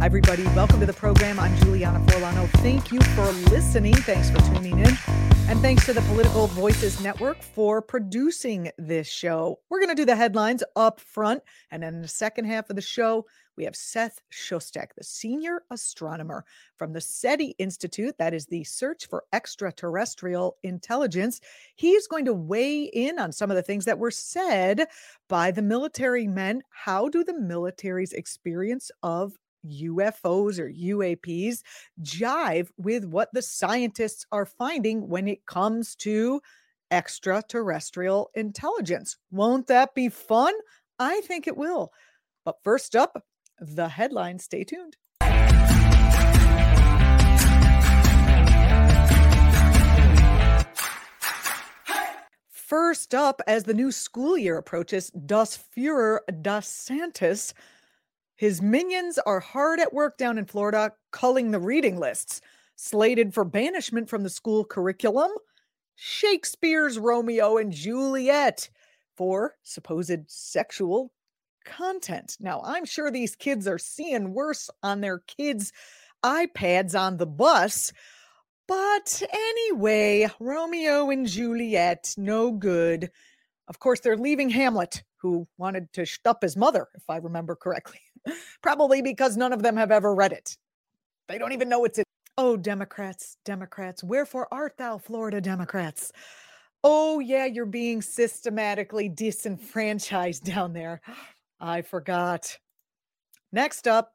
Hi, everybody. Welcome to the program. I'm Juliana Forlano. Thank you for listening. Thanks for tuning in. And thanks to the Political Voices Network for producing this show. We're going to do the headlines up front. And then in the second half of the show, we have Seth Shostak, the senior astronomer from the SETI Institute, that is the Search for Extraterrestrial Intelligence. He's going to weigh in on some of the things that were said by the military men. How do the military's experience of UFOs or UAPs jive with what the scientists are finding when it comes to extraterrestrial intelligence. Won't that be fun? I think it will. But first up, the headlines. Stay tuned. First up, as the new school year approaches, Das Führer Das Santis his minions are hard at work down in Florida, culling the reading lists. Slated for banishment from the school curriculum, Shakespeare's Romeo and Juliet for supposed sexual content. Now, I'm sure these kids are seeing worse on their kids' iPads on the bus. But anyway, Romeo and Juliet, no good. Of course, they're leaving Hamlet, who wanted to shtup his mother, if I remember correctly. Probably because none of them have ever read it. They don't even know it's in. Oh, Democrats, Democrats, wherefore art thou, Florida Democrats? Oh, yeah, you're being systematically disenfranchised down there. I forgot. Next up,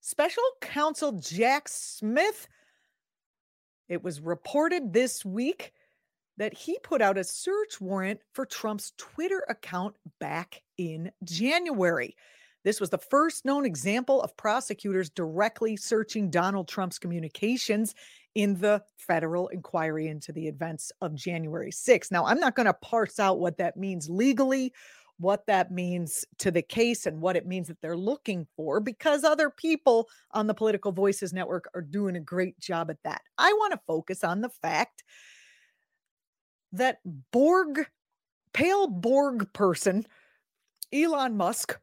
special counsel Jack Smith. It was reported this week that he put out a search warrant for Trump's Twitter account back in January. This was the first known example of prosecutors directly searching Donald Trump's communications in the federal inquiry into the events of January 6th. Now, I'm not going to parse out what that means legally, what that means to the case, and what it means that they're looking for because other people on the Political Voices Network are doing a great job at that. I want to focus on the fact that Borg, pale Borg person, Elon Musk,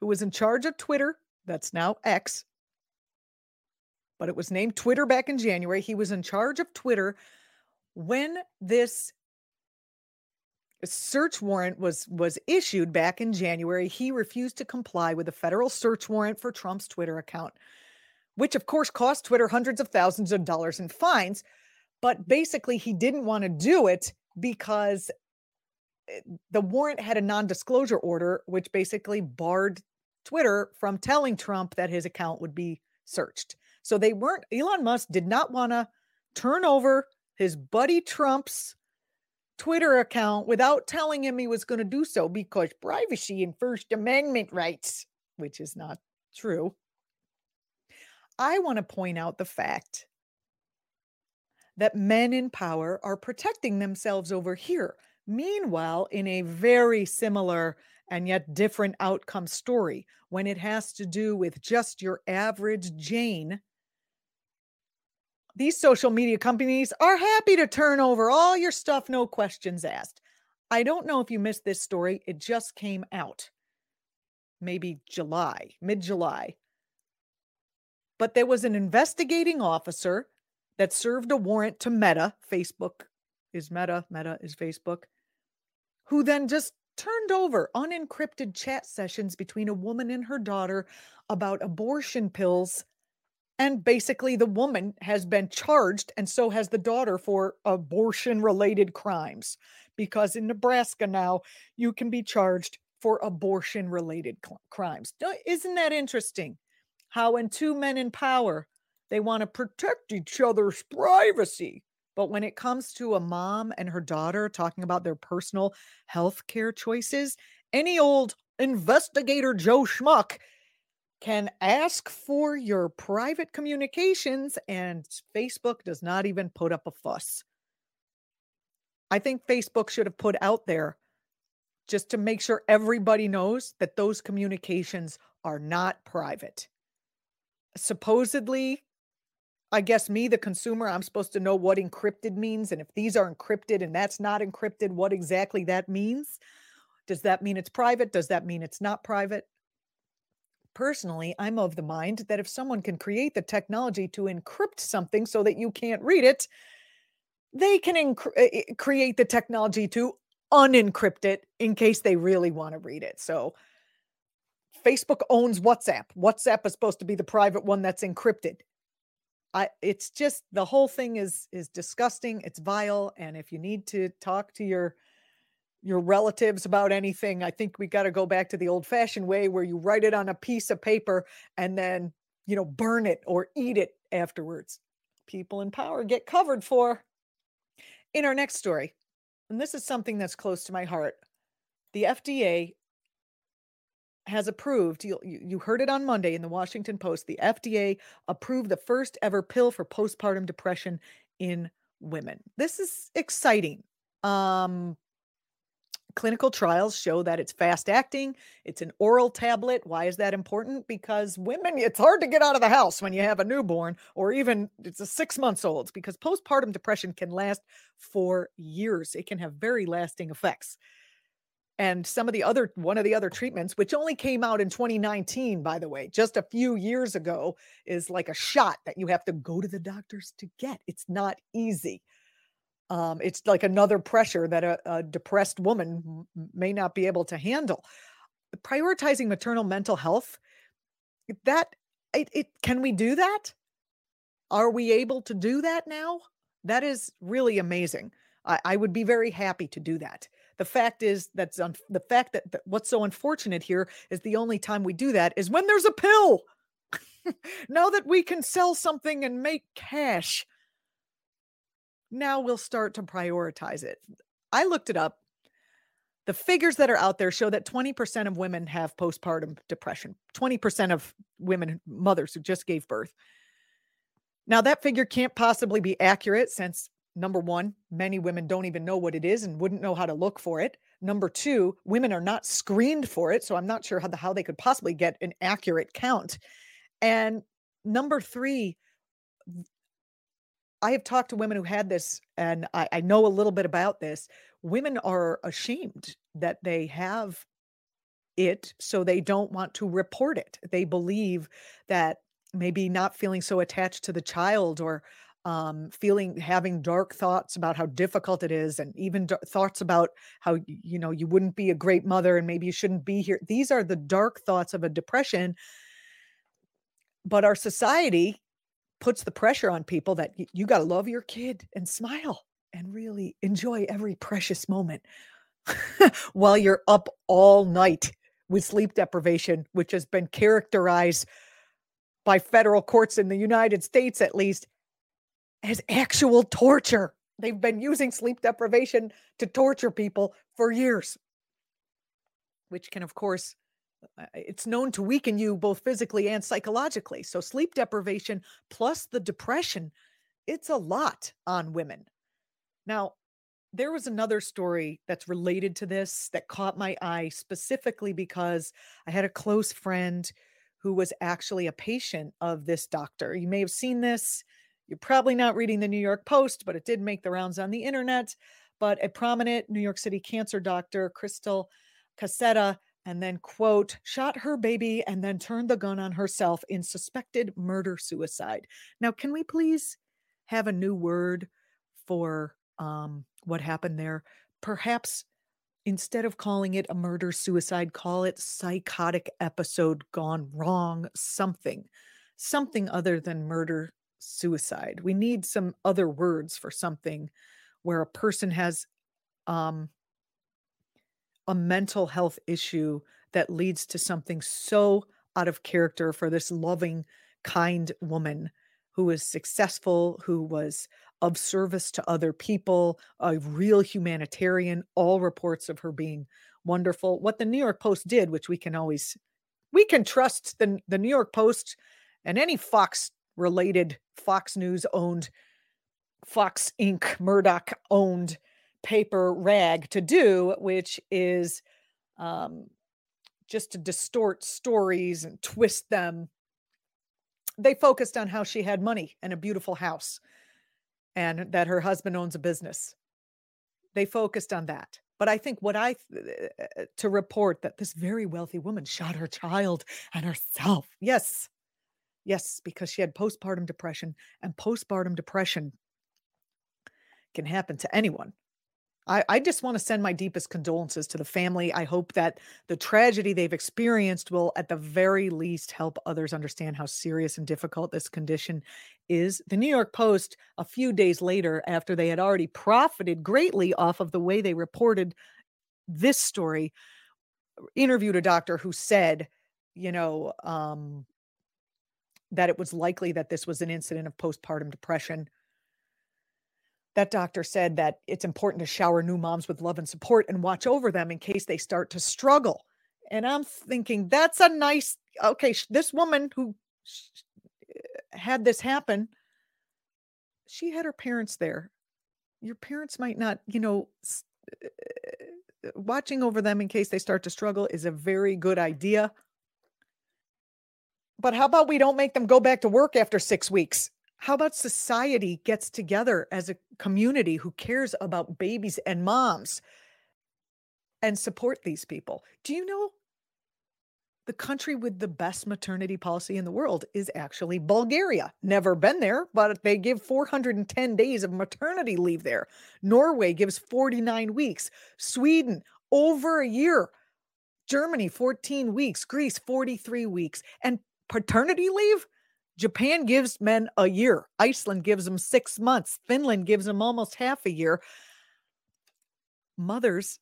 who was in charge of Twitter, that's now X, but it was named Twitter back in January. He was in charge of Twitter when this search warrant was was issued back in January. He refused to comply with a federal search warrant for Trump's Twitter account, which of course cost Twitter hundreds of thousands of dollars in fines, but basically he didn't want to do it because eh, the warrant had a non-disclosure order which basically barred Twitter from telling Trump that his account would be searched. So they weren't, Elon Musk did not want to turn over his buddy Trump's Twitter account without telling him he was going to do so because privacy and First Amendment rights, which is not true. I want to point out the fact that men in power are protecting themselves over here. Meanwhile, in a very similar and yet different outcome story when it has to do with just your average Jane. These social media companies are happy to turn over all your stuff, no questions asked. I don't know if you missed this story, it just came out maybe July, mid July. But there was an investigating officer that served a warrant to Meta, Facebook is Meta, Meta is Facebook, who then just turned over unencrypted chat sessions between a woman and her daughter about abortion pills And basically, the woman has been charged, and so has the daughter for abortion related crimes. Because in Nebraska now, you can be charged for abortion related cl- crimes. Isn't that interesting? How, when two men in power, they want to protect each other's privacy. But when it comes to a mom and her daughter talking about their personal health care choices, any old investigator Joe Schmuck can ask for your private communications, and Facebook does not even put up a fuss. I think Facebook should have put out there just to make sure everybody knows that those communications are not private. Supposedly, I guess me, the consumer, I'm supposed to know what encrypted means. And if these are encrypted and that's not encrypted, what exactly that means. Does that mean it's private? Does that mean it's not private? Personally, I'm of the mind that if someone can create the technology to encrypt something so that you can't read it, they can inc- eh, eh, create the technology to unencrypt it in case they really want to read it. So, Facebook owns WhatsApp. WhatsApp is supposed to be the private one that's encrypted. I it's just the whole thing is is disgusting, it's vile and if you need to talk to your your relatives about anything, I think we got to go back to the old fashioned way where you write it on a piece of paper and then, you know, burn it or eat it afterwards. People in power get covered for. In our next story, and this is something that's close to my heart, the FDA has approved, you, you heard it on Monday in the Washington Post, the FDA approved the first ever pill for postpartum depression in women. This is exciting. Um, clinical trials show that it's fast acting it's an oral tablet why is that important because women it's hard to get out of the house when you have a newborn or even it's a six months old because postpartum depression can last for years it can have very lasting effects and some of the other one of the other treatments which only came out in 2019 by the way just a few years ago is like a shot that you have to go to the doctors to get it's not easy um, it's like another pressure that a, a depressed woman may not be able to handle. Prioritizing maternal mental health, that it, it can we do that? Are we able to do that now? That is really amazing. I, I would be very happy to do that. The fact is that's un- the fact that, that what's so unfortunate here is the only time we do that is when there's a pill. now that we can sell something and make cash, now we'll start to prioritize it. I looked it up. The figures that are out there show that 20% of women have postpartum depression, 20% of women, mothers who just gave birth. Now, that figure can't possibly be accurate since number one, many women don't even know what it is and wouldn't know how to look for it. Number two, women are not screened for it. So I'm not sure how, the, how they could possibly get an accurate count. And number three, I have talked to women who had this, and I, I know a little bit about this. Women are ashamed that they have it, so they don't want to report it. They believe that maybe not feeling so attached to the child or um, feeling having dark thoughts about how difficult it is and even d- thoughts about how you know you wouldn't be a great mother and maybe you shouldn't be here. These are the dark thoughts of a depression. But our society puts the pressure on people that you, you got to love your kid and smile and really enjoy every precious moment while you're up all night with sleep deprivation, which has been characterized by federal courts in the United States, at least, as actual torture. They've been using sleep deprivation to torture people for years, which can, of course, uh, it's known to weaken you both physically and psychologically. So sleep deprivation plus the depression, it's a lot on women. Now, there was another story that's related to this that caught my eye specifically because I had a close friend who was actually a patient of this doctor. You may have seen this. You're probably not reading the New York Post, but it did make the rounds on the internet. But a prominent New York City cancer doctor, Crystal Caseta, and then quote shot her baby and then turned the gun on herself in suspected murder suicide now can we please have a new word for um, what happened there perhaps instead of calling it a murder suicide call it psychotic episode gone wrong something something other than murder suicide. We need some other words for something where a person has um, a mental health issue that leads to something so out of character for this loving, kind woman who was successful, who was of service to other people, a real humanitarian, all reports of her being wonderful. What the New York Post did, which we can always we can trust the the New York Post and any Fox related Fox News owned Fox Inc. Murdoch owned paper rag to do, which is um, just to distort stories and twist them. They focused on how she had money and a beautiful house and that her husband owns a business. They focused on that. But I think what I uh, to report that this very wealthy woman shot her child and herself. Yes. Yes, because she had postpartum depression and postpartum depression can happen to anyone. I, I just want to send my deepest condolences to the family. I hope that the tragedy they've experienced will, at the very least, help others understand how serious and difficult this condition is. The New York Post, a few days later, after they had already profited greatly off of the way they reported this story, interviewed a doctor who said, you know, um, that it was likely that this was an incident of postpartum depression that doctor said that it's important to shower new moms with love and support and watch over them in case they start to struggle. And I'm thinking that's a nice, okay, this woman who had this happen, she had her parents there. Your parents might not, you know, uh, watching over them in case they start to struggle is a very good idea. But how about we don't make them go back to work after six weeks? How about society gets together as a community who cares about babies and moms and support these people? Do you know the country with the best maternity policy in the world is actually Bulgaria. Never been there, but they give 410 days of maternity leave there. Norway gives 49 weeks. Sweden, over a year. Germany, 14 weeks. Greece, 43 weeks. And paternity leave? Japan gives men a year. Iceland gives them six months. Finland gives them almost half a year. Mothers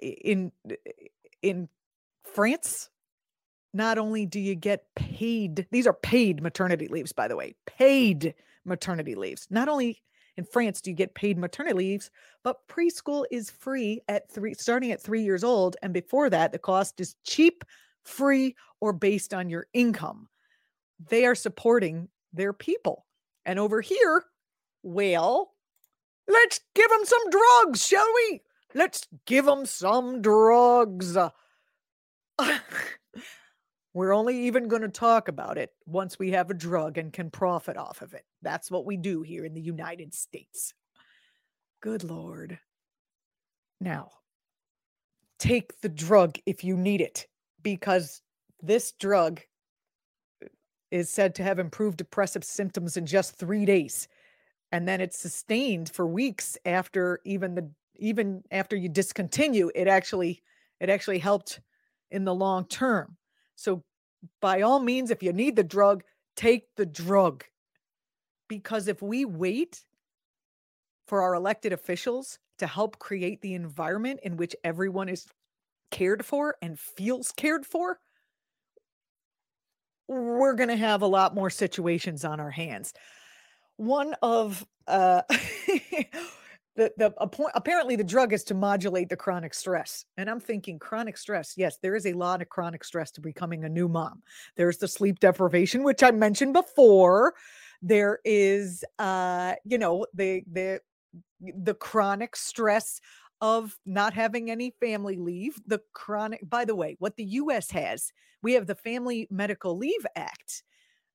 in in France, not only do you get paid, these are paid maternity leaves, by the way, paid maternity leaves. Not only in France do you get paid maternity leaves, but preschool is free at three, starting at three years old. And before that, the cost is cheap, free, or based on your income they are supporting their people. And over here, well, let's give them some drugs, shall we? Let's give them some drugs. We're only even going to talk about it once we have a drug and can profit off of it. That's what we do here in the United States. Good Lord. Now, take the drug if you need it, because this drug is said to have improved depressive symptoms in just three days. And then it's sustained for weeks after even the even after you discontinue it actually it actually helped in the long term. So by all means if you need the drug take the drug. Because if we wait for our elected officials to help create the environment in which everyone is cared for and feels cared for we're going to have a lot more situations on our hands. One of uh, the the apparently the drug is to modulate the chronic stress, and I'm thinking chronic stress. Yes, there is a lot of chronic stress to becoming a new mom. There's the sleep deprivation, which I mentioned before. There is, uh, you know, the the the chronic stress of not having any family leave, the chronic, by the way, what the US has, we have the Family Medical Leave Act.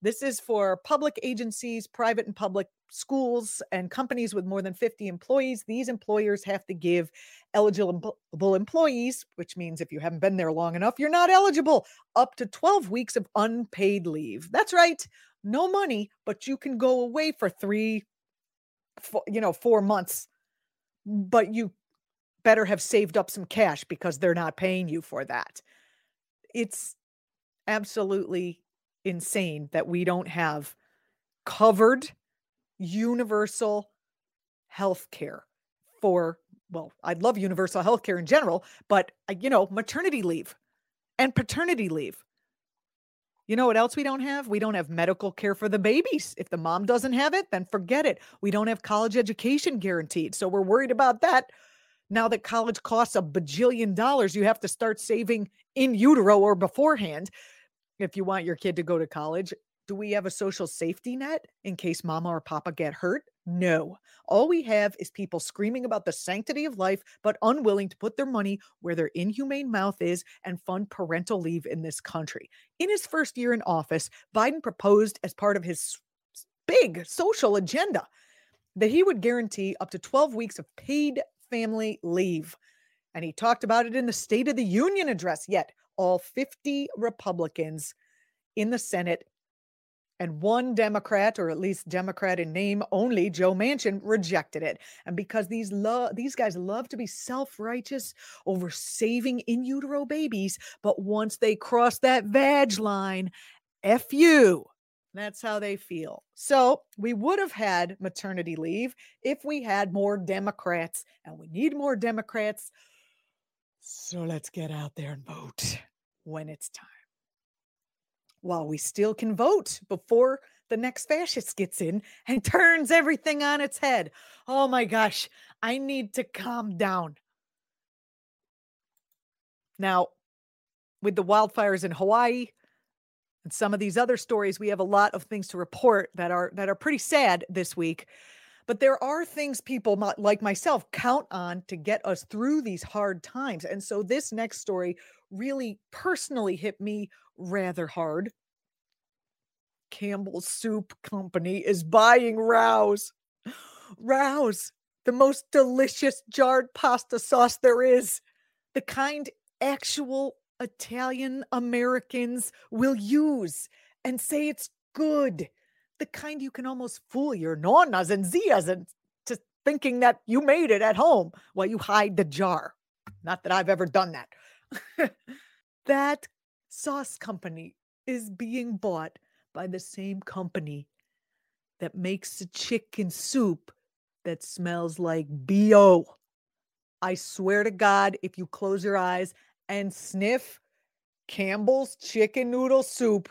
This is for public agencies, private and public schools, and companies with more than 50 employees. These employers have to give eligible employees, which means if you haven't been there long enough, you're not eligible, up to 12 weeks of unpaid leave. That's right. No money, but you can go away for three, four, you know, four months, but you better have saved up some cash because they're not paying you for that. It's absolutely insane that we don't have covered universal health care for well i'd love universal health care in general but uh, you know maternity leave and paternity leave you know what else we don't have? We don't have medical care for the babies. If the mom doesn't have it, then forget it. We don't have college education guaranteed. So we're worried about that. Now that college costs a bajillion dollars, you have to start saving in utero or beforehand if you want your kid to go to college. Do we have a social safety net in case mama or papa get hurt? No. All we have is people screaming about the sanctity of life, but unwilling to put their money where their inhumane mouth is and fund parental leave in this country. In his first year in office, Biden proposed as part of his big social agenda that he would guarantee up to 12 weeks of paid family leave. And he talked about it in the State of the Union address. Yet, all 50 Republicans in the Senate and one Democrat, or at least Democrat in name only, Joe Manchin, rejected it. And because these lo- these guys love to be self-righteous over saving in utero babies, but once they cross that vag line, F you. That's how they feel. So we would have had maternity leave if we had more Democrats, and we need more Democrats. So let's get out there and vote when it's time while we still can vote before the next fascist gets in and turns everything on its head. Oh my gosh, I need to calm down. Now, with the wildfires in Hawaii and some of these other stories, we have a lot of things to report that are that are pretty sad this week. But there are things people like myself count on to get us through these hard times. And so this next story really personally hit me rather hard. Campbell's Soup Company is buying Rao's. Rao's, the most delicious jarred pasta sauce there is. The kind actual Italian Americans will use and say it's good. The kind you can almost fool your nonnas and zias into thinking that you made it at home while you hide the jar. Not that I've ever done that. that sauce company is being bought by the same company that makes the chicken soup that smells like BO. I swear to God, if you close your eyes and sniff Campbell's chicken noodle soup,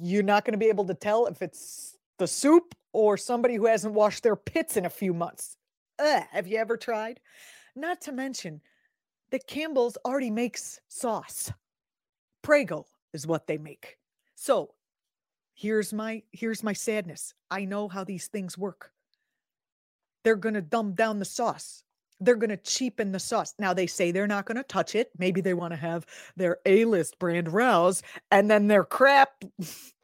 you're not going to be able to tell if it's the soup or somebody who hasn't washed their pits in a few months. Ugh, have you ever tried? Not to mention that Campbell's already makes sauce. Prego is what they make. So here's my here's my sadness. I know how these things work. They're going to dumb down the sauce. They're going to cheapen the sauce. Now they say they're not going to touch it. Maybe they want to have their A-list brand Rao's and then their crap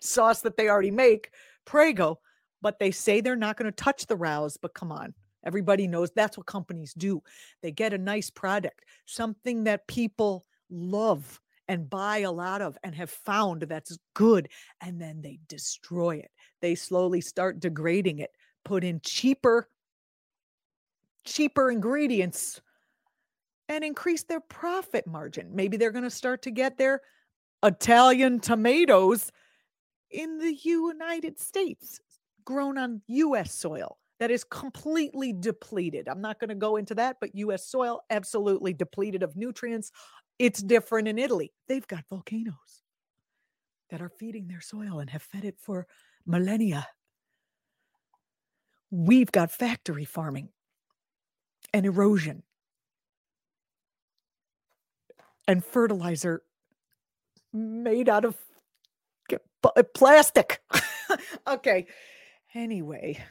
sauce that they already make, Prego, but they say they're not going to touch the Rao's, but come on. Everybody knows that's what companies do. They get a nice product, something that people love and buy a lot of and have found that's good. And then they destroy it. They slowly start degrading it, put in cheaper, cheaper ingredients and increase their profit margin. Maybe they're going to start to get their Italian tomatoes in the United States, grown on US soil that is completely depleted. I'm not going to go into that, but US soil absolutely depleted of nutrients, it's different in Italy. They've got volcanoes that are feeding their soil and have fed it for millennia. We've got factory farming and erosion and fertilizer made out of uh, plastic. okay. Anyway,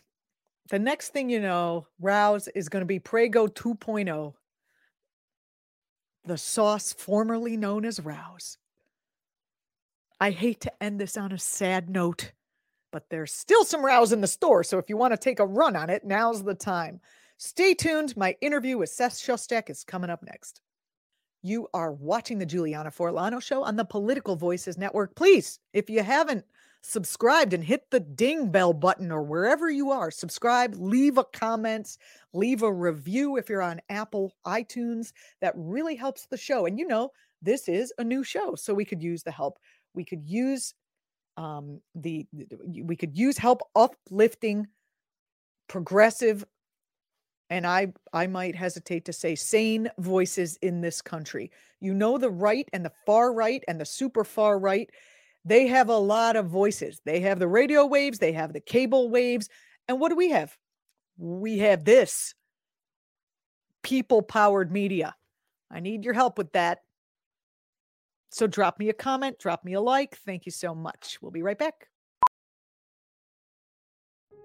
the next thing you know, Rao's is going to be Prego 2.0 the sauce formerly known as Rao's. I hate to end this on a sad note, but there's still some Rouse in the store. So if you want to take a run on it, now's the time. Stay tuned. My interview with Seth Shostak is coming up next. You are watching the Juliana Forlano show on the Political Voices Network. Please, if you haven't subscribed and hit the ding bell button or wherever you are. Subscribe, leave a comment, leave a review if you're on Apple iTunes. That really helps the show. And you know, this is a new show, so we could use the help. We could use um, the we could use help uplifting progressive and I I might hesitate to say sane voices in this country. You know the right and the far right and the super far right, they have a lot of voices. They have the radio waves, they have the cable waves, and what do we have? We have this people powered media. I need your help with that. So drop me a comment, drop me a like. Thank you so much. We'll be right back.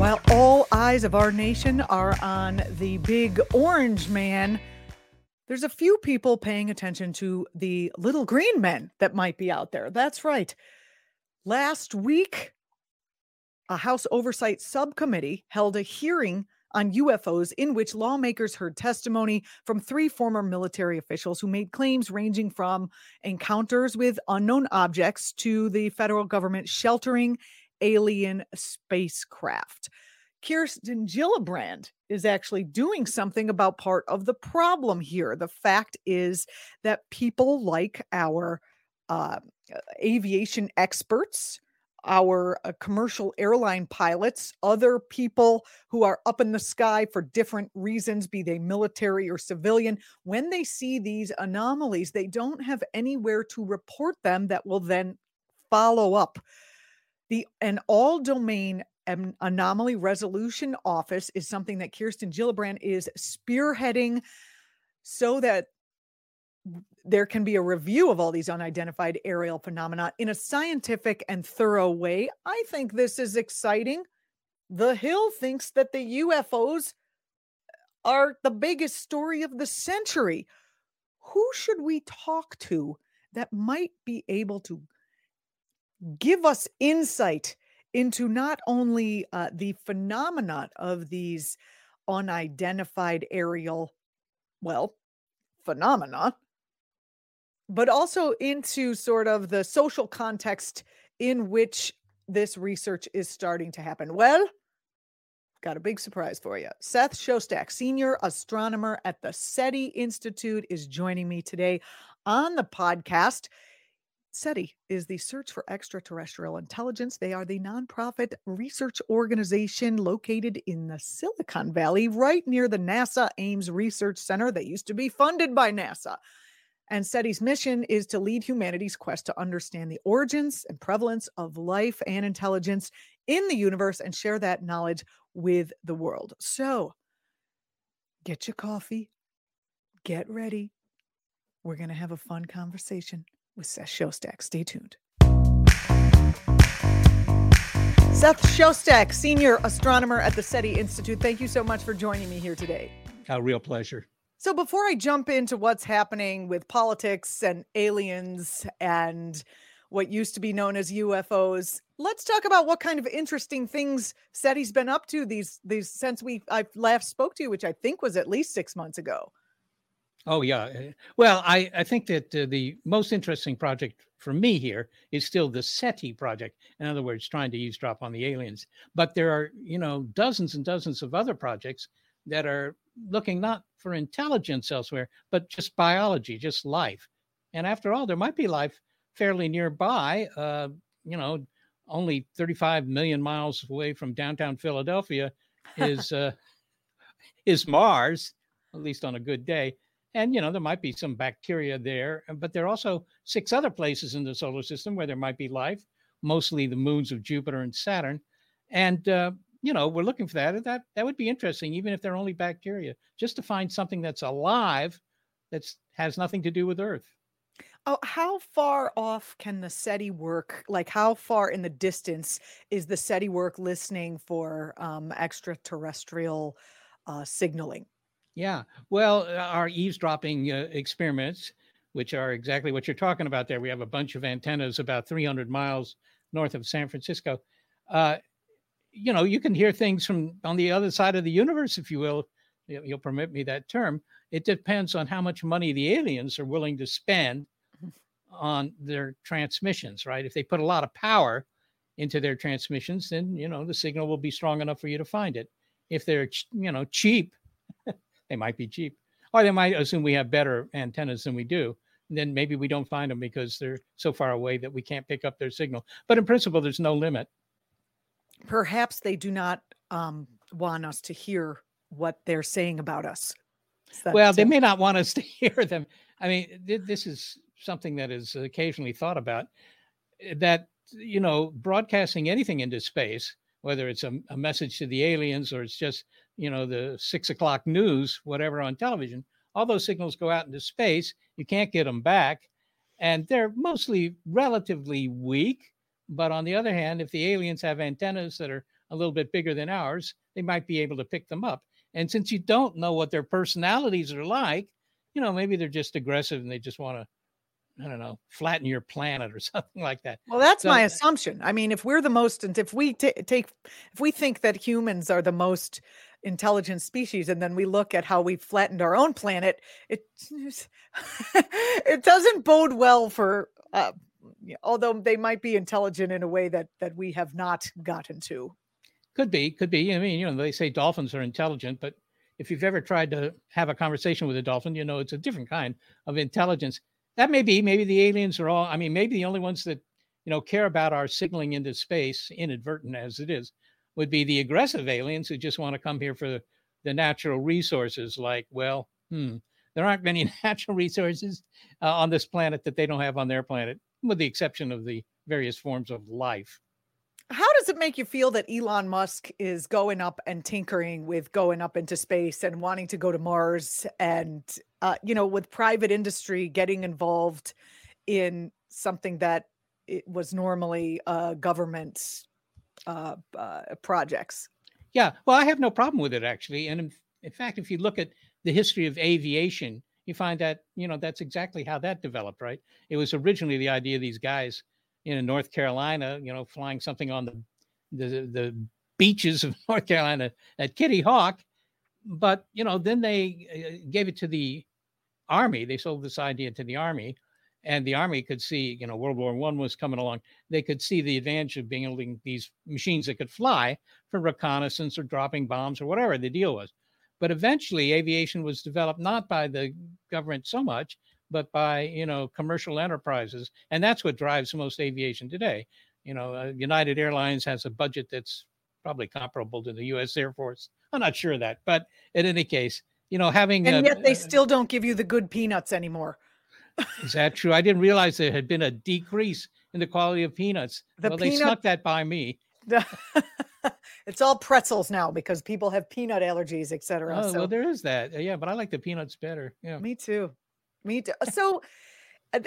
While all eyes of our nation are on the big orange man, there's a few people paying attention to the little green men that might be out there. That's right. Last week, a House Oversight Subcommittee held a hearing on UFOs in which lawmakers heard testimony from three former military officials who made claims ranging from encounters with unknown objects to the federal government sheltering alien spacecraft. Kirsten Gillibrand is actually doing something about part of the problem here. The fact is that people like our uh, aviation experts, our uh, commercial airline pilots, other people who are up in the sky for different reasons, be they military or civilian, when they see these anomalies, they don't have anywhere to report them that will then follow up the an all domain anomaly resolution office is something that Kirsten Gillibrand is spearheading so that there can be a review of all these unidentified aerial phenomena in a scientific and thorough way. I think this is exciting. The Hill thinks that the UFOs are the biggest story of the century. Who should we talk to that might be able to give us insight into not only uh, the phenomenon of these unidentified aerial, well, phenomena, but also into sort of the social context in which this research is starting to happen. Well, got a big surprise for you. Seth Shostak, senior astronomer at the SETI Institute, is joining me today on the podcast. SETI is the Search for Extraterrestrial Intelligence. They are the nonprofit research organization located in the Silicon Valley, right near the NASA Ames Research Center that used to be funded by NASA. And SETI's mission is to lead humanity's quest to understand the origins and prevalence of life and intelligence in the universe and share that knowledge with the world. So get your coffee, get ready. We're going to have a fun conversation with Seth Shostak. Stay tuned. Seth Shostak, senior astronomer at the SETI Institute. Thank you so much for joining me here today. A real pleasure. So, before I jump into what's happening with politics and aliens and what used to be known as UFOs, let's talk about what kind of interesting things SETI's been up to these these since we I last spoke to you, which I think was at least six months ago. Oh yeah. Eh, well, I I think that uh, the most interesting project for me here is still the SETI project. In other words, trying to eavesdrop on the aliens. But there are you know dozens and dozens of other projects that are looking not for intelligence elsewhere, but just biology, just life. And after all, there might be life fairly nearby. Uh, you know, only 35 million miles away from downtown Philadelphia is uh, is Mars, at least on a good day. And, you know, there might be some bacteria there, uh, but there are also six other places in the solar system where there might be life, mostly the moons of Jupiter and Saturn. And, uh, you know, we're looking for that. That that would be interesting, even if they're only bacteria, just to find something that's alive that has nothing to do with Earth. Oh, how far off can the SETI work? Like, how far in the distance is the SETI work listening for um, extraterrestrial uh, signaling? Yeah. Well, uh, our eavesdropping uh, experiments, which are exactly what you're talking about there, we have a bunch of antennas about 300 miles north of San Francisco. Uh, you know, you can hear things from on the other side of the universe, if you will. You'll permit me that term. It depends on how much money the aliens are willing to spend on their transmissions, right? If they put a lot of power into their transmissions, then you know the signal will be strong enough for you to find it. If they're you know cheap, they might be cheap, or they might assume we have better antennas than we do. then maybe we don't find them because they're so far away that we can't pick up their signal. But in principle, there's no limit. Perhaps they do not um, want us to hear what they're saying about us. Well, they may not want us to hear them. I mean, th- this is something that is occasionally thought about eh, that, you know, broadcasting anything into space, whether it's a, a message to the aliens or it's just, you know, the six o'clock news, whatever on television, all those signals go out into space. You can't get them back. And they're mostly relatively weak. But on the other hand, if the aliens have antennas that are a little bit bigger than ours, they might be able to pick them up. And since you don't know what their personalities are like, you know, maybe they're just aggressive and they just want to, I don't know, flatten your planet or something like that. Well, that's so, my assumption. I mean, if we're the most, and if we t- take, if we think that humans are the most intelligent species, and then we look at how we've flattened our own planet, it it doesn't bode well for. Uh, although they might be intelligent in a way that that we have not gotten to could be, could be. I mean, you know, they say dolphins are intelligent, but if you've ever tried to have a conversation with a dolphin, you know it's a different kind of intelligence. That may be, maybe the aliens are all, I mean, maybe the only ones that, you know, care about our signaling into space, inadvertent as it is, would be the aggressive aliens who just want to come here for the, natural resources. Like, well, hmm, there aren't many natural resources uh, on this planet that they don't have on their planet, with the exception of the various forms of life how does it make you feel that Elon Musk is going up and tinkering with going up into space and wanting to go to Mars and uh, you know with private industry getting involved in something that it was normally uh, government uh, uh, projects? Yeah, well, I have no problem with it actually, and in, in fact, if you look at the history of aviation, you find that you know that's exactly how that developed. Right? It was originally the idea of these guys in North Carolina, you know, flying something on the the the beaches of North Carolina at Kitty Hawk, but you know, then they uh, gave it to the army. They sold this idea to the army, and the army could see, you know, World War One was coming along. They could see the advantage of being able to these machines that could fly for reconnaissance or dropping bombs or whatever the deal was. But eventually, aviation was developed not by the government so much but by you know commercial enterprises, and that's what drives most aviation today. You know, uh, United Airlines has a budget that's probably comparable to the U.S. Air Force. I'm not sure of that, but in any case, you know, having and yet they still don't give you the good peanuts anymore. Is that true? I didn't realize there had been a decrease in the quality of peanuts. The well, peanut... they snuck that by me. it's all pretzels now because people have peanut allergies, etc. Oh, so. well, there is that. Yeah, but I like the peanuts better. Yeah, me too. Me too. So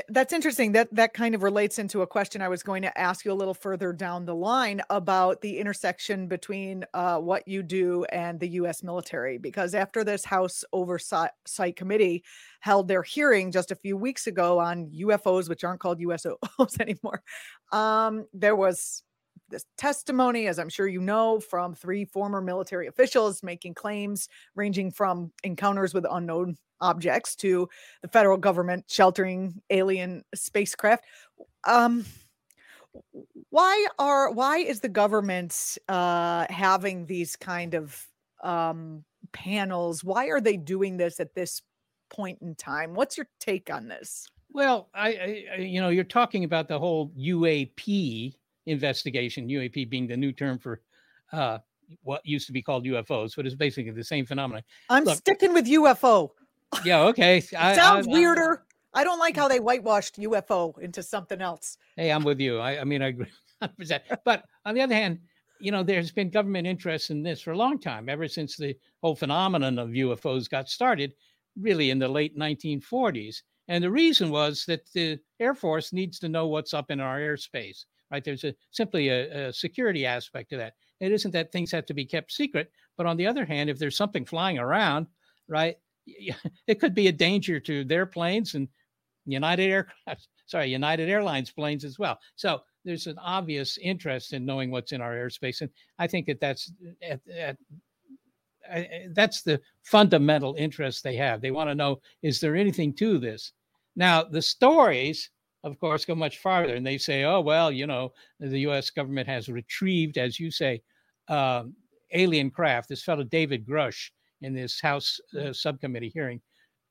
that's interesting. That that kind of relates into a question I was going to ask you a little further down the line about the intersection between uh, what you do and the U.S. military. Because after this House Oversight Committee held their hearing just a few weeks ago on UFOs, which aren't called USOs anymore, um, there was this testimony, as I'm sure you know, from three former military officials making claims ranging from encounters with unknown objects to the federal government sheltering alien spacecraft. Um, why are why is the government uh, having these kind of um, panels? Why are they doing this at this point in time? What's your take on this? Well, I, I you know you're talking about the whole UAP investigation, UAP being the new term for uh, what used to be called UFOs, but it's basically the same phenomenon. I'm Look, sticking with UFO. Yeah, okay. I, sounds I, weirder. I, I, don't like how they whitewashed UFO into something else. Hey, I'm with you. I, I mean, I agree 100%. But on the other hand, you know, there's been government interest in this for a long time, ever since the whole phenomenon of UFOs got started, really in the late 1940s. And the reason was that the Air Force needs to know what's up in our airspace right? There's a simply a, a, security aspect to that. It isn't that things have to be kept secret, but on the other hand, if there's something flying around, right? It could be a danger to their planes and United Aircraft, sorry, United Airlines planes as well. So there's an obvious interest in knowing what's in our airspace, and I think that that's at, at, that's the fundamental interest they have. They want to know is there anything to this? Now the stories, of course, go much farther, and they say, oh well, you know, the U.S. government has retrieved, as you say, um, alien craft. This fellow David Grusch in this House uh, subcommittee hearing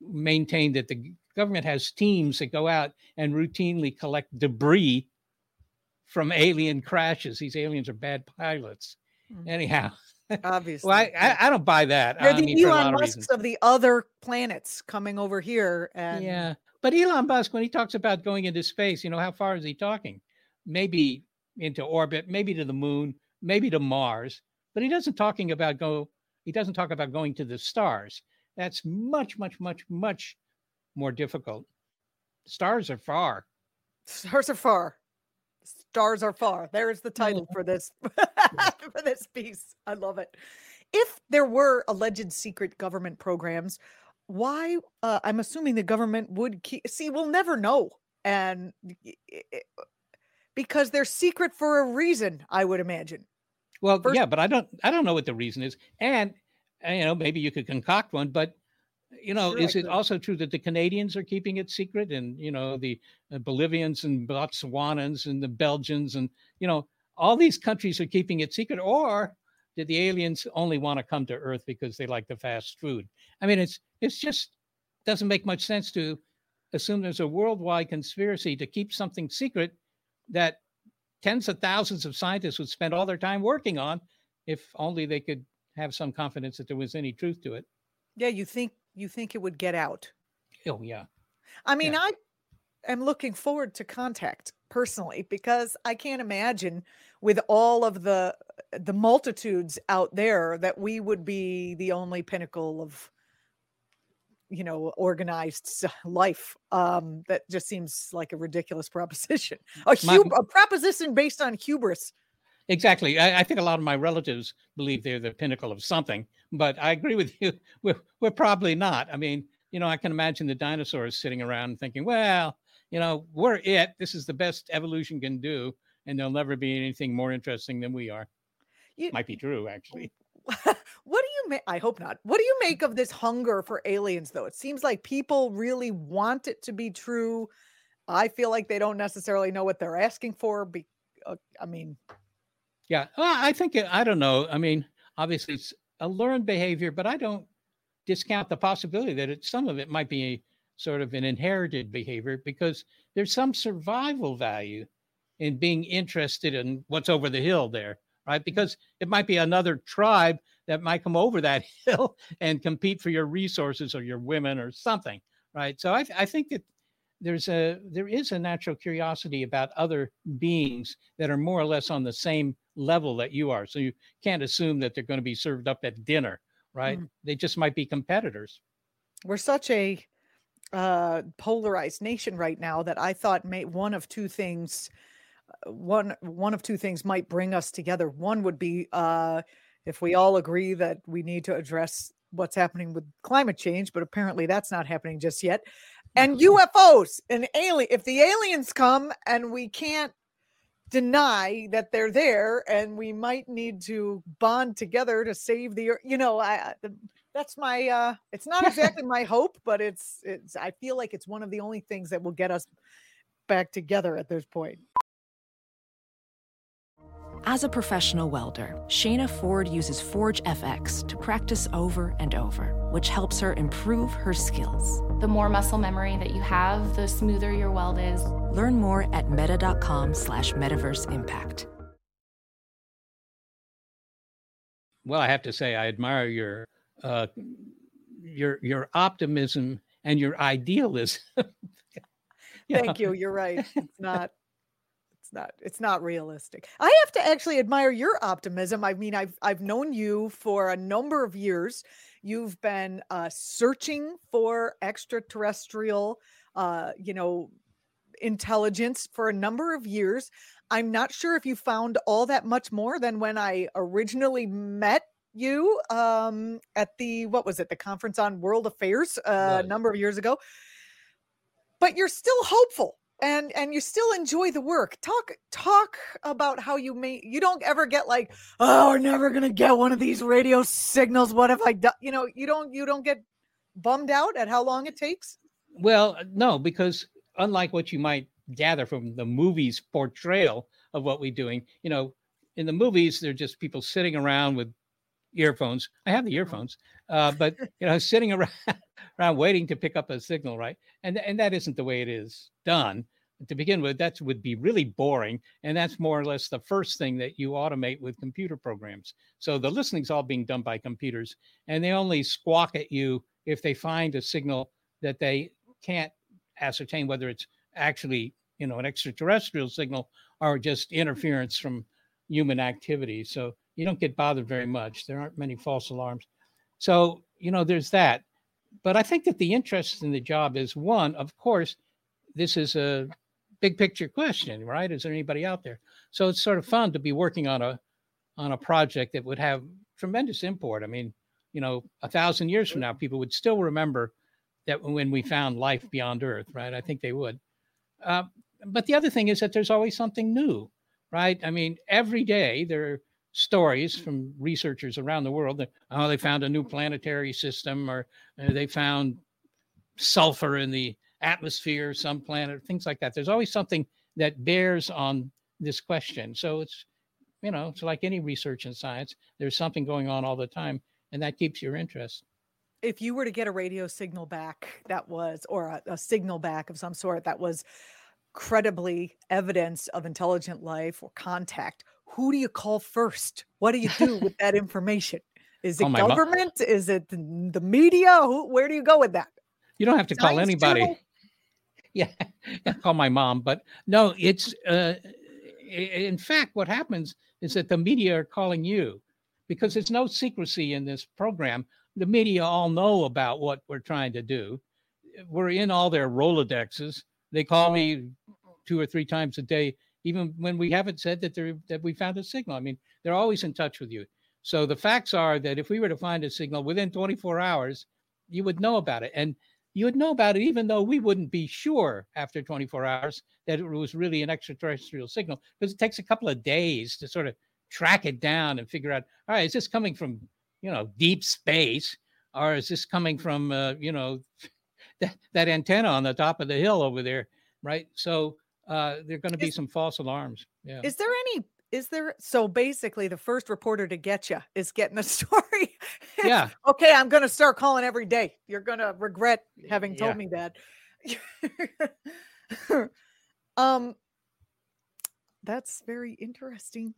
maintained that the government has teams that go out and routinely collect debris from alien crashes. These aliens are bad pilots. Mm-hmm. Anyhow, obviously, well, I, I, I, don't buy that. They're I the mean, Elon Musks of, of, the other planets coming over here. And... Yeah, but Elon Musk, when he talks about going into space, you know, how far is he talking? Maybe into orbit, maybe to the moon, maybe to Mars, but he doesn't talking about go. He doesn't talk about going to the stars. That's much, much, much, much more difficult. Stars are far. Stars are far. Stars are far. There is the title for this mm-hmm. for this piece. I love it. If there were alleged secret government programs, why? Uh, I'm assuming the government would keep. See, we'll never know, and because they're secret for a reason, I would imagine. Well, First, yeah, but I don't. I don't know what the reason is, and you know, maybe you could concoct one, but you know, sure, is it also true that the Canadians are keeping it secret, and you know, the uh, Bolivians and Botswanans and the Belgians, and you know, all these countries are keeping it secret, or did the aliens only want to come to Earth because they like the fast food? I mean, it's it's just doesn't make much sense to assume there's a worldwide conspiracy to keep something secret that tens of thousands of scientists would spend all their time working on if only they could have some confidence that there was any truth to it. Yeah, you think you think it would get out. Oh yeah. I mean, yeah. I am looking forward to contact personally because I can't imagine with all of the the multitudes out there that we would be the only pinnacle of you know organized life um that just seems like a ridiculous proposition a, hub- my, a proposition based on hubris Exactly. I, I, think a lot of my relatives believe they're the pinnacle of something, but I agree with you. We're, we're probably not. I mean, you know, I can imagine the dinosaurs sitting around thinking, well, you know, we're it. This is the best evolution can do, and there'll never be anything more interesting than we are. You, Might be true, actually. what do you make? I hope not. What do you make of this hunger for aliens, though? It seems like people really want it to be true. I feel like they don't necessarily know what they're asking for. Be, uh, I mean, yeah, well, I think it, I don't know. I mean, obviously it's a learned behavior, but I don't discount the possibility that it, some of it might be a, sort of an inherited behavior because there's some survival value in being interested in what's over the hill there, right? Mm-hmm. Because it might be another tribe that might come over that hill and compete for your resources or your women or something, right? So I, I think that there's a there is a natural curiosity about other beings that are more or less on the same level that you are. So you can't assume that they're going to be served up at dinner, right? Mm. They just might be competitors. We're such a uh, polarized nation right now that I thought may one of two things uh, one one of two things might bring us together. One would be uh, if we all agree that we need to address what's happening with climate change, but apparently that's not happening just yet. And UFOs and alien. If the aliens come and we can't deny that they're there and we might need to bond together to save the you know i that's my uh it's not exactly my hope but it's it's i feel like it's one of the only things that will get us back together at this point. As a professional welder shayna ford uses forge fx to practice over and over which helps her improve her skills. The more muscle memory that you have the smoother your weld is. Learn more at meta.com slash metaverse impact. Well, I have to say, I admire your uh, your your optimism and your idealism. Thank you. You're right. It's not it's not it's not realistic. I have to actually admire your optimism. I mean, I've I've known you for a number of years. You've been uh, searching for extraterrestrial, uh, you know, intelligence for a number of years. I'm not sure if you found all that much more than when I originally met you um, at the what was it the conference on world affairs uh, a number of years ago. But you're still hopeful and and you still enjoy the work. Talk talk about how you may you don't ever get like oh we're never gonna get one of these radio signals. What if i do you know you don't you don't get bummed out at how long it takes? Well no because unlike what you might gather from the movie's portrayal of what we're doing you know in the movies they're just people sitting around with earphones. I have the mm-hmm. earphones, uh, but you know, sitting around, around waiting to pick up a signal, right? And and that isn't the way it is done. To begin with, that would be really boring, and that's more or less the first thing that you automate with computer programs. So the listening's all being done by computers, and they only squawk at you if they find a signal that they can't ascertain whether it's actually you know an extraterrestrial signal or just interference from human activity. So you don't get bothered very much. There aren't many false alarms. So, you know, there's that. But I think that the interest in the job is one, of course, this is a big picture question, right? Is there anybody out there? So it's sort of fun to be working on a on a project that would have tremendous import. I mean, you know, a thousand years from now, people would still remember that when we found life beyond Earth, right? I think they would. Uh, but the other thing is that there's always something new, right? I mean, every day there stories from researchers around the world that oh they found a new planetary system or uh, they found sulfur in the atmosphere some planet things like that. There's always something that bears on this question. So it's you know it's like any research in science there's something going on all the time and that keeps your interest. If you were to get a radio signal back that was or a, a signal back of some sort that was credibly evidence of intelligent life or contact who do you call first? What do you do with that information? Is it oh government? Mom. Is it the media? Who, where do you go with that? You don't have to Science call anybody. Journal? Yeah, call my mom. But no, it's uh, in fact what happens is that the media are calling you because there's no secrecy in this program. The media all know about what we're trying to do. We're in all their Rolodexes. They call me two or three times a day even when we haven't said that they that we found a signal. I mean, they're always in touch with you. So the facts are that if we were to find a signal within 24 hours, you would know about it. And you would know about it even though we wouldn't be sure after 24 hours that it was really an extraterrestrial signal because it takes a couple of days to sort of track it down and figure out all right is this coming from you know deep space or is this coming from uh, you know that, that antenna on the top of the hill over there right so uh, there are going to be is, some false alarms. Yeah. Is there any? Is there? So basically, the first reporter to get you is getting the story. Yeah. okay, I'm going to start calling every day. You're going to regret having told yeah. me that. um, that's very interesting.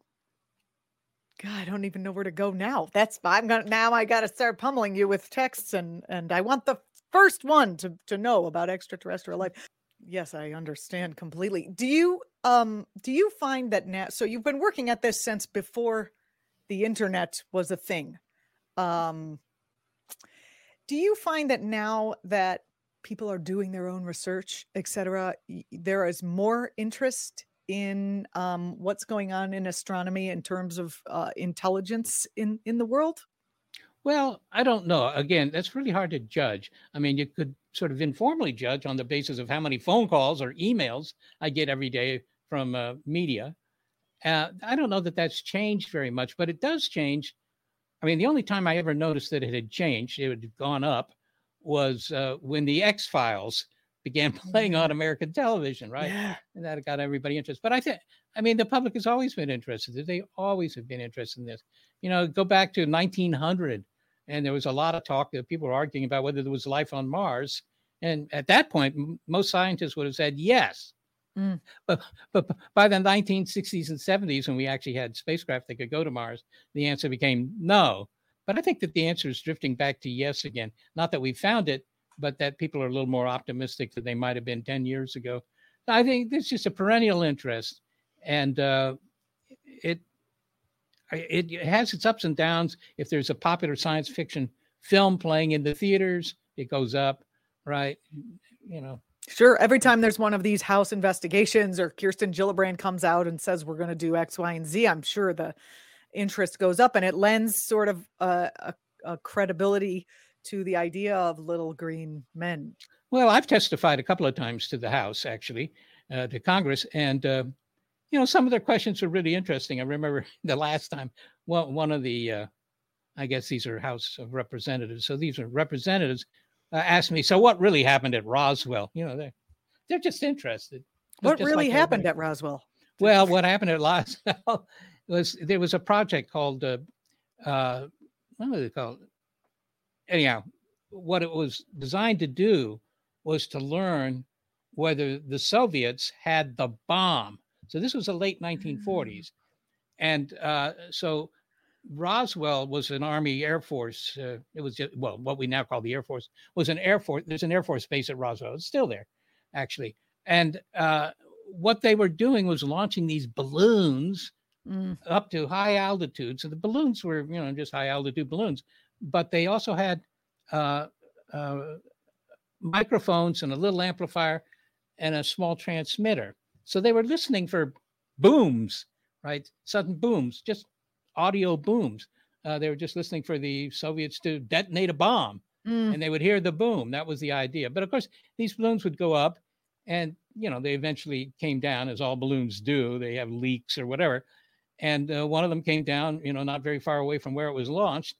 God, I don't even know where to go now. That's I'm gonna now. I got to start pummeling you with texts, and and I want the first one to to know about extraterrestrial life yes i understand completely do you um do you find that now so you've been working at this since before the internet was a thing um do you find that now that people are doing their own research et cetera, there is more interest in um, what's going on in astronomy in terms of uh, intelligence in in the world well, I don't know. Again, that's really hard to judge. I mean, you could sort of informally judge on the basis of how many phone calls or emails I get every day from uh, media. Uh, I don't know that that's changed very much, but it does change. I mean, the only time I ever noticed that it had changed, it had gone up, was uh, when the X Files began playing on American television, right? Yeah. And that got everybody interested. But I think, I mean, the public has always been interested. They always have been interested in this. You know, go back to 1900 and there was a lot of talk that people were arguing about whether there was life on Mars. And at that point, m- most scientists would have said yes. Mm. But, but by the 1960s and 70s, when we actually had spacecraft that could go to Mars, the answer became no. But I think that the answer is drifting back to yes again. Not that we found it, but that people are a little more optimistic than they might have been 10 years ago. I think there's just a perennial interest. And uh, it it has its ups and downs. If there's a popular science fiction film playing in the theaters, it goes up, right? You know. Sure. Every time there's one of these house investigations or Kirsten Gillibrand comes out and says we're going to do X, Y, and Z, I'm sure the interest goes up and it lends sort of a, a, a credibility to the idea of little green men. Well, I've testified a couple of times to the House, actually, uh, to Congress, and uh, you know some of their questions are really interesting. I remember the last time one one of the, uh, I guess these are House of Representatives, so these are representatives, uh, asked me, "So what really happened at Roswell?" You know, they they're just interested. What just really like happened at Roswell? Well, what happened at Roswell was there was a project called uh, uh, what was it called? Anyhow, what it was designed to do was to learn whether the Soviets had the bomb. So this was the late 1940s. Mm. And uh, so Roswell was an Army Air Force. Uh, it was just, well, what we now call the Air Force was an Air Force. There's an Air Force base at Roswell. It's still there, actually. And uh, what they were doing was launching these balloons mm. up to high altitude. So the balloons were, you know, just high altitude balloons, but they also had uh, uh, microphones and a little amplifier and a small transmitter. So they were listening for booms, right? Sudden booms, just audio booms. Uh, they were just listening for the Soviets to detonate a bomb mm. and they would hear the boom. That was the idea. But of course, these balloons would go up and, you know, they eventually came down as all balloons do. They have leaks or whatever. And uh, one of them came down, you know, not very far away from where it was launched,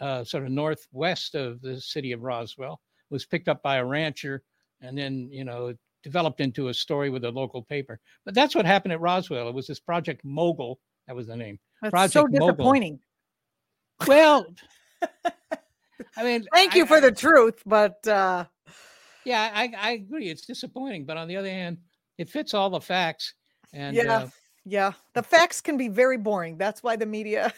uh, sort of northwest of the city of Roswell was picked up by a rancher and then, you know, developed into a story with a local paper. But that's what happened at Roswell. It was this Project Mogul. That was the name. That's Project so disappointing. Mogul. Well, I mean, thank you I, for I, the truth, but uh yeah, I, I agree. It's disappointing, but on the other hand, it fits all the facts. And yeah, uh, yeah, the facts can be very boring. That's why the media,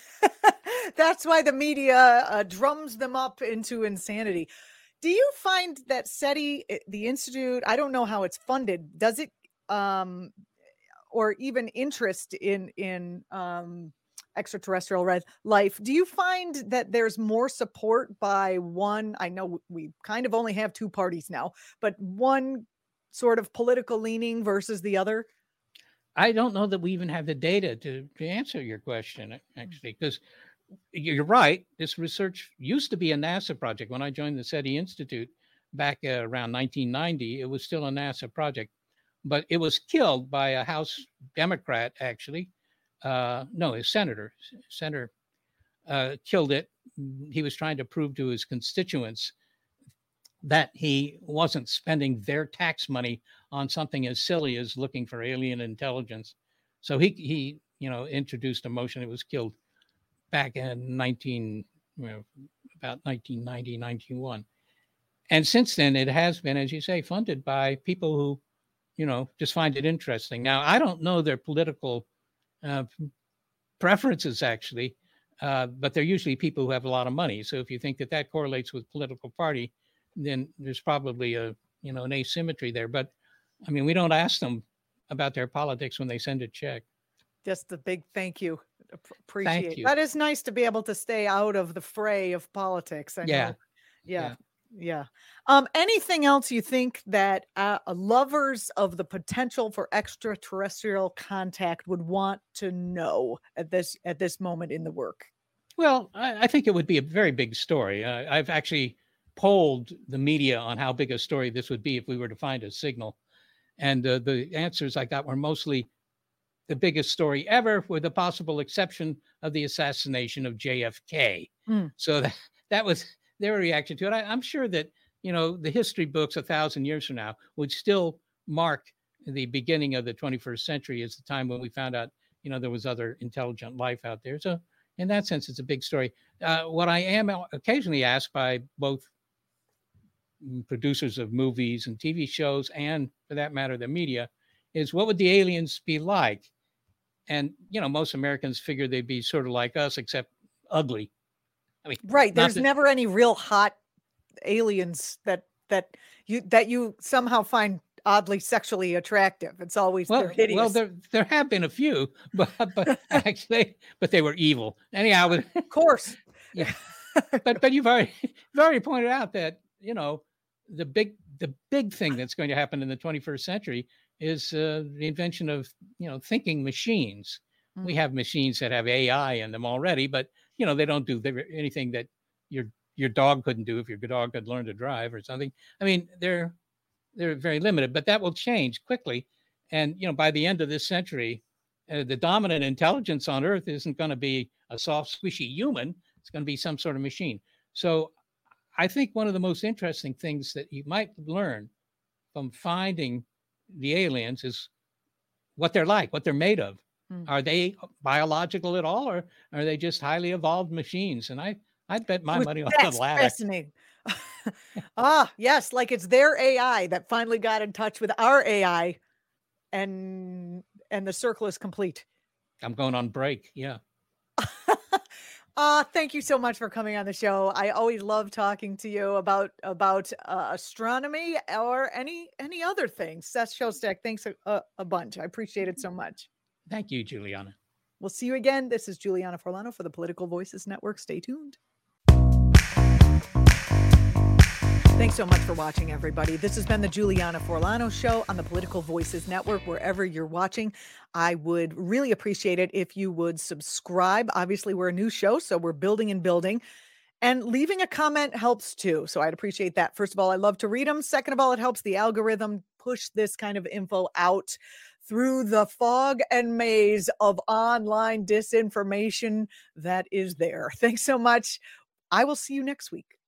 that's why the media uh, drums them up into insanity. Do you find that SETI, eh, the institute, I don't know how it's funded. Does it, um, or even interest in in um, extraterrestrial life? Do you find that there's more support by one? I know we kind of only have two parties now, but one sort of political leaning versus the other. I don't know that we even have the data to, to answer your question, actually, because you're right. This research used to be a NASA project. When I joined the SETI Institute back uh, around 1990, it was still a NASA project, but it was killed by a House Democrat, actually. Uh, no, a senator. Senator uh, killed it. He was trying to prove to his constituents that he wasn't spending their tax money on something as silly as looking for alien intelligence. So he he you know introduced a motion. It was killed back in 19, you know, about 1990, 91. And since then, it has been, as you say, funded by people who, you know, just find it interesting. Now, I don't know their political uh, preferences actually, uh, but they're usually people who have a lot of money. So if you think that that correlates with political party, then there's probably a, you know, an asymmetry there. But I mean, we don't ask them about their politics when they send a check. Just a big thank you. Appreciate that is nice to be able to stay out of the fray of politics. I yeah. yeah. yeah. Yeah. Um, anything else you think that uh, lovers of the potential for extraterrestrial contact would want to know at this at this moment in the work? Well, I, I think it would be a very big story. Uh, I've actually polled the media on how big a story this would be if we were to find a signal, and uh, the answers I got were mostly the biggest story ever, with the possible exception of the assassination of JFK. Mm. So that, that was their reaction to it. I, I'm sure that, you know, the history books a thousand years from now would still mark the beginning of the 21st century as the time when we found out, you know, there was other intelligent life out there. So in that sense, it's a big story. Uh, what I am occasionally asked by both producers of movies and TV shows, and for that matter, the media, is what would the aliens be like? And you know, most Americans figure they'd be sort of like us, except ugly. I mean, right? There's that, never any real hot aliens that that you that you somehow find oddly sexually attractive. It's always well, hideous. Well, there there have been a few, but but actually, but they were evil. Anyhow, of course. Yeah. but but you've already you've already pointed out that you know the big the big thing that's going to happen in the 21st century is uh, the invention of you know thinking machines Mm. We have machines that have AI in them already, but you know they don't do anything that your your dog couldn't do if your dog could learn to drive or something. I mean, they're they're very limited, but that will change quickly. And you know, by the end of this century, uh, the dominant intelligence on Earth isn't going to be a soft, squishy human. It's going to be some sort of machine. So, I think one of the most interesting things that you might learn from finding the aliens is what they're like, what they're made of. Hmm. Are they biological at all, or are they just highly evolved machines? And I, I bet my money on the latter. Fascinating. ah, yes, like it's their AI that finally got in touch with our AI, and and the circle is complete. I'm going on break. Yeah. Uh, thank you so much for coming on the show. I always love talking to you about about uh, astronomy or any any other things. Seth Shostak, thanks a, a, a bunch. I appreciate it so much. Thank you, Juliana. We'll see you again. This is Juliana Forlano for the Political Voices Network. Stay tuned. Thanks so much for watching, everybody. This has been the Juliana Forlano Show on the Political Voices Network, wherever you're watching. I would really appreciate it if you would subscribe. Obviously, we're a new show, so we're building and building. And leaving a comment helps too. So I'd appreciate that. First of all, I love to read them. Second of all, it helps the algorithm push this kind of info out through the fog and maze of online disinformation that is there. Thanks so much. I will see you next week.